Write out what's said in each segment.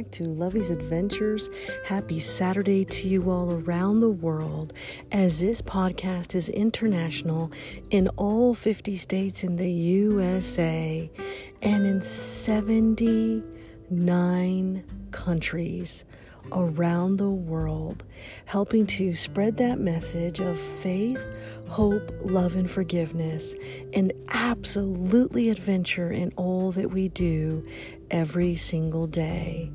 back to Lovey's Adventures. Happy Saturday to you all around the world, as this podcast is international in all 50 states in the USA and in 79 countries around the world, helping to spread that message of faith, hope, love, and forgiveness, and absolutely adventure in all that we do every single day.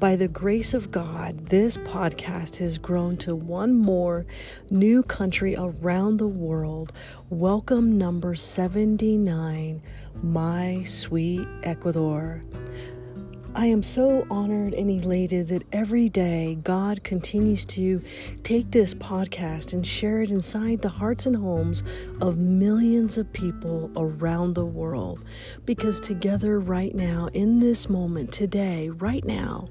By the grace of God, this podcast has grown to one more new country around the world. Welcome number 79, my sweet Ecuador. I am so honored and elated that every day God continues to take this podcast and share it inside the hearts and homes of millions of people around the world. Because together, right now, in this moment, today, right now,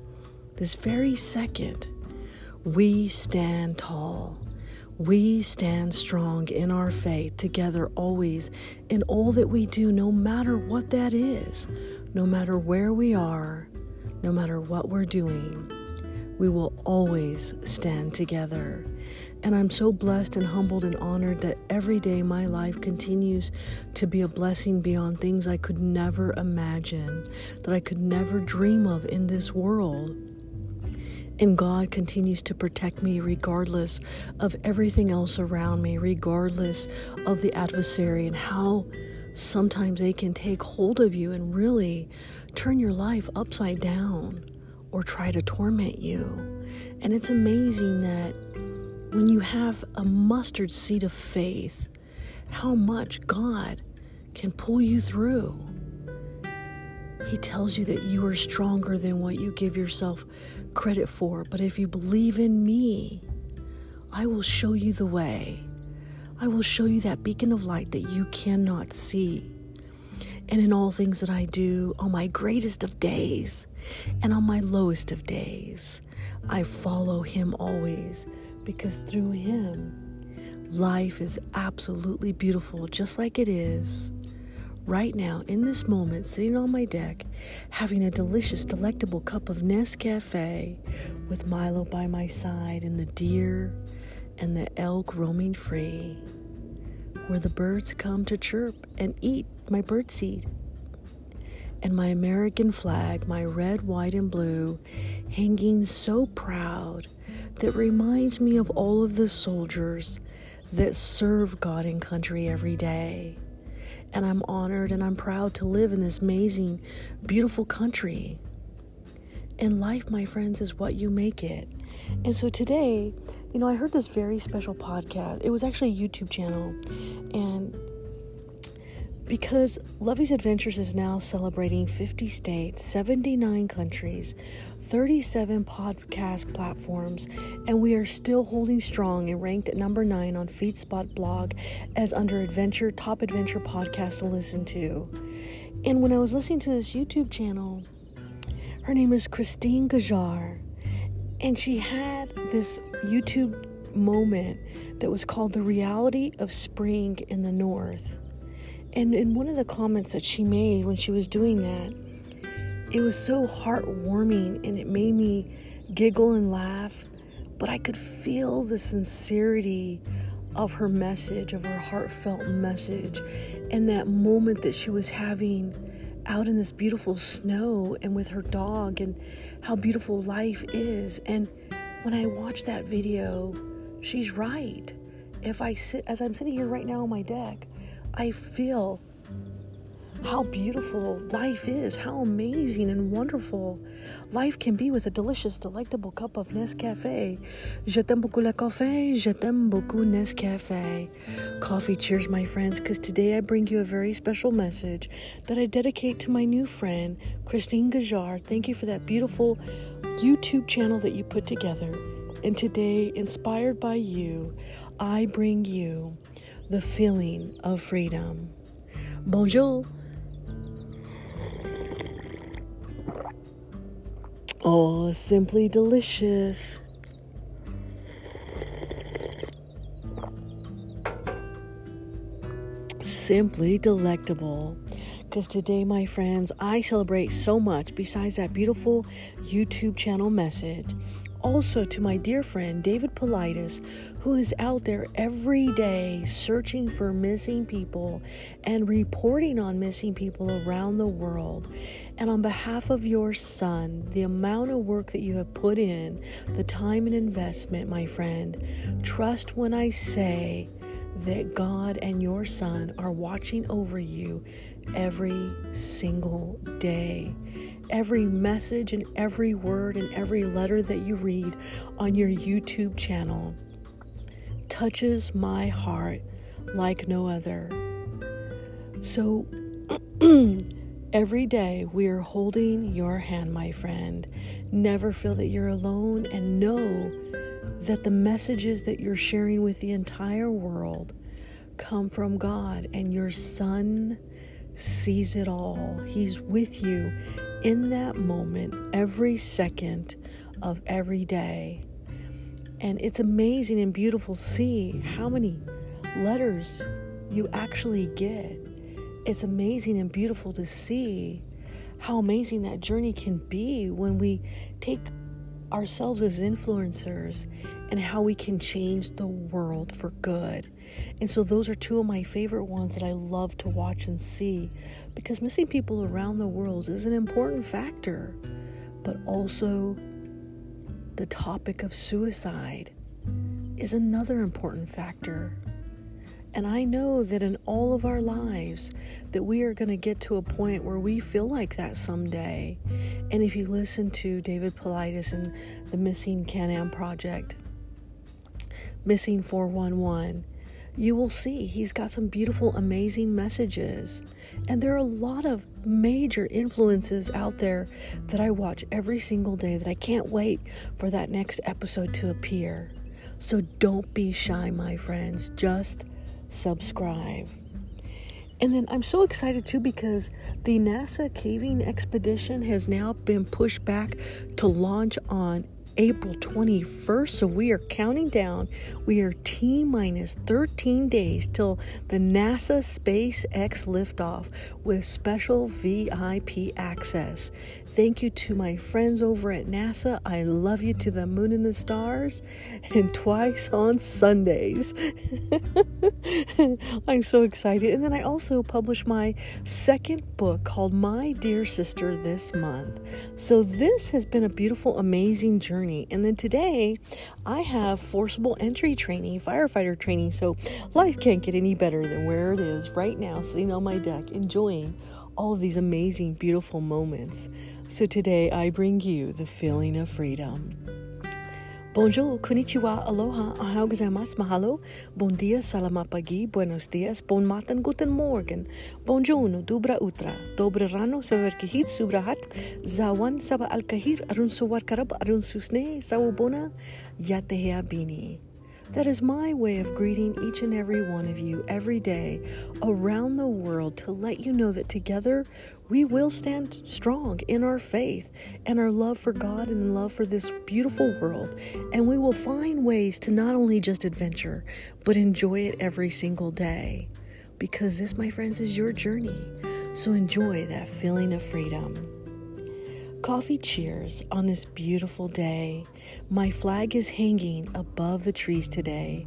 this very second, we stand tall. We stand strong in our faith together always in all that we do, no matter what that is, no matter where we are no matter what we're doing, we will always stand together. And I'm so blessed and humbled and honored that every day my life continues to be a blessing beyond things I could never imagine, that I could never dream of in this world. And God continues to protect me regardless of everything else around me, regardless of the adversary and how sometimes they can take hold of you and really turn your life upside down or try to torment you. And it's amazing that when you have a mustard seed of faith, how much God can pull you through. He tells you that you are stronger than what you give yourself credit for. But if you believe in me, I will show you the way. I will show you that beacon of light that you cannot see and in all things that I do, on my greatest of days and on my lowest of days. I follow him always because through him, life is absolutely beautiful, just like it is right now in this moment, sitting on my deck, having a delicious, delectable cup of Nescafe with Milo by my side and the deer and the elk roaming free where the birds come to chirp and eat my birdseed. And my American flag, my red, white, and blue, hanging so proud that reminds me of all of the soldiers that serve God and country every day. And I'm honored and I'm proud to live in this amazing, beautiful country. And life, my friends, is what you make it. And so today, you know, I heard this very special podcast. It was actually a YouTube channel. And because Lovey's Adventures is now celebrating 50 states, 79 countries, 37 podcast platforms, and we are still holding strong and ranked at number 9 on FeedSpot blog as under adventure top adventure podcast to listen to. And when I was listening to this YouTube channel, her name is Christine Gajar, and she had this YouTube moment that was called The Reality of Spring in the North. And in one of the comments that she made when she was doing that, it was so heartwarming and it made me giggle and laugh, but I could feel the sincerity of her message, of her heartfelt message, and that moment that she was having out in this beautiful snow and with her dog and how beautiful life is. And when I watch that video, she's right. If I sit, as I'm sitting here right now on my deck, I feel how beautiful life is, how amazing and wonderful life can be with a delicious, delectable cup of Nescafe. Je t'aime beaucoup le café, je t'aime beaucoup Nescafe. Coffee cheers, my friends, because today I bring you a very special message that I dedicate to my new friend, Christine Gajar. Thank you for that beautiful YouTube channel that you put together. And today, inspired by you, I bring you the feeling of freedom. Bonjour. Oh, simply delicious. Simply delectable because today, my friends, I celebrate so much besides that beautiful YouTube channel message. Also, to my dear friend David Paulides, who is out there every day searching for missing people and reporting on missing people around the world. And on behalf of your son, the amount of work that you have put in, the time and investment, my friend, trust when I say that God and your son are watching over you every single day. Every message and every word and every letter that you read on your YouTube channel touches my heart like no other. So, every day we are holding your hand, my friend. Never feel that you're alone and know that the messages that you're sharing with the entire world come from God and your son sees it all. He's with you in that moment every second of every day. And it's amazing and beautiful to see how many letters you actually get. It's amazing and beautiful to see how amazing that journey can be when we take ourselves as influencers and how we can change the world for good. And so, those are two of my favorite ones that I love to watch and see because missing people around the world is an important factor, but also the topic of suicide is another important factor. And I know that in all of our lives that we are going to get to a point where we feel like that someday. And if you listen to David Paulides and the Missing Can-Am Project, Missing 411, you will see he's got some beautiful, amazing messages. And there are a lot of major influences out there that I watch every single day that I can't wait for that next episode to appear. So don't be shy, my friends. Just subscribe. And then I'm so excited too because the NASA caving expedition has now been pushed back to launch on April 21st. So we are counting down. We are T minus 13 days till the NASA SpaceX liftoff with special VIP access. Thank you to my friends over at NASA. I love you to the moon and the stars, and twice on Sundays. I'm so excited. And then I also published my second book called My Dear Sister this month. So this has been a beautiful, amazing journey. And then today I have forcible entry training, firefighter training. So life can't get any better than where it is right now, sitting on my deck, enjoying all of these amazing, beautiful moments. So today I bring you the feeling of freedom. Bonjour, konnichiwa, aloha, ahau gozaimasu, mahalo, bon dia, salamat pagi, buenos dias, bon matan, guten morgen, bonjour, dubra utra, dobre rano, saverkihit, subrahat, zawan, saba alkahir, arun suwar karab, arun susne, sawubona, yatehea bini. That is my way of greeting each and every one of you every day around the world to let you know that together we will stand strong in our faith and our love for God and love for this beautiful world. And we will find ways to not only just adventure, but enjoy it every single day. Because this, my friends, is your journey. So enjoy that feeling of freedom. Coffee cheers on this beautiful day. My flag is hanging above the trees today.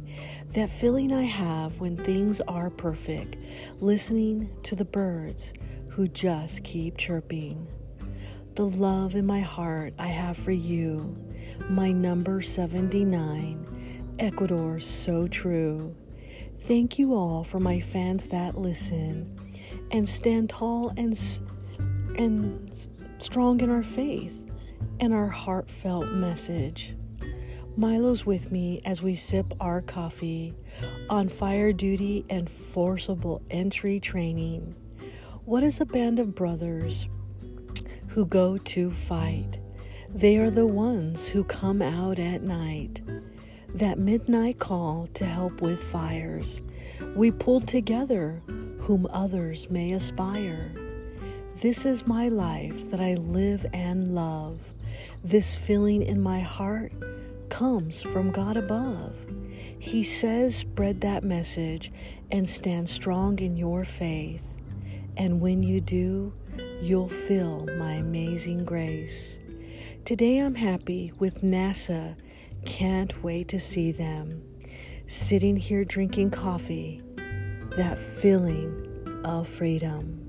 That feeling I have when things are perfect, listening to the birds who just keep chirping. The love in my heart I have for you, my number 79, Ecuador, so true. Thank you all for my fans that listen and stand tall and and strong in our faith and our heartfelt message. Milo's with me as we sip our coffee on fire duty and forcible entry training. What is a band of brothers who go to fight? They are the ones who come out at night. That midnight call to help with fires. We pull together whom others may aspire. This is my life that I live and love. This feeling in my heart comes from God above. He says, spread that message and stand strong in your faith. And when you do, you'll feel my amazing grace. Today I'm happy with NASA. Can't wait to see them. Sitting here drinking coffee, that feeling of freedom.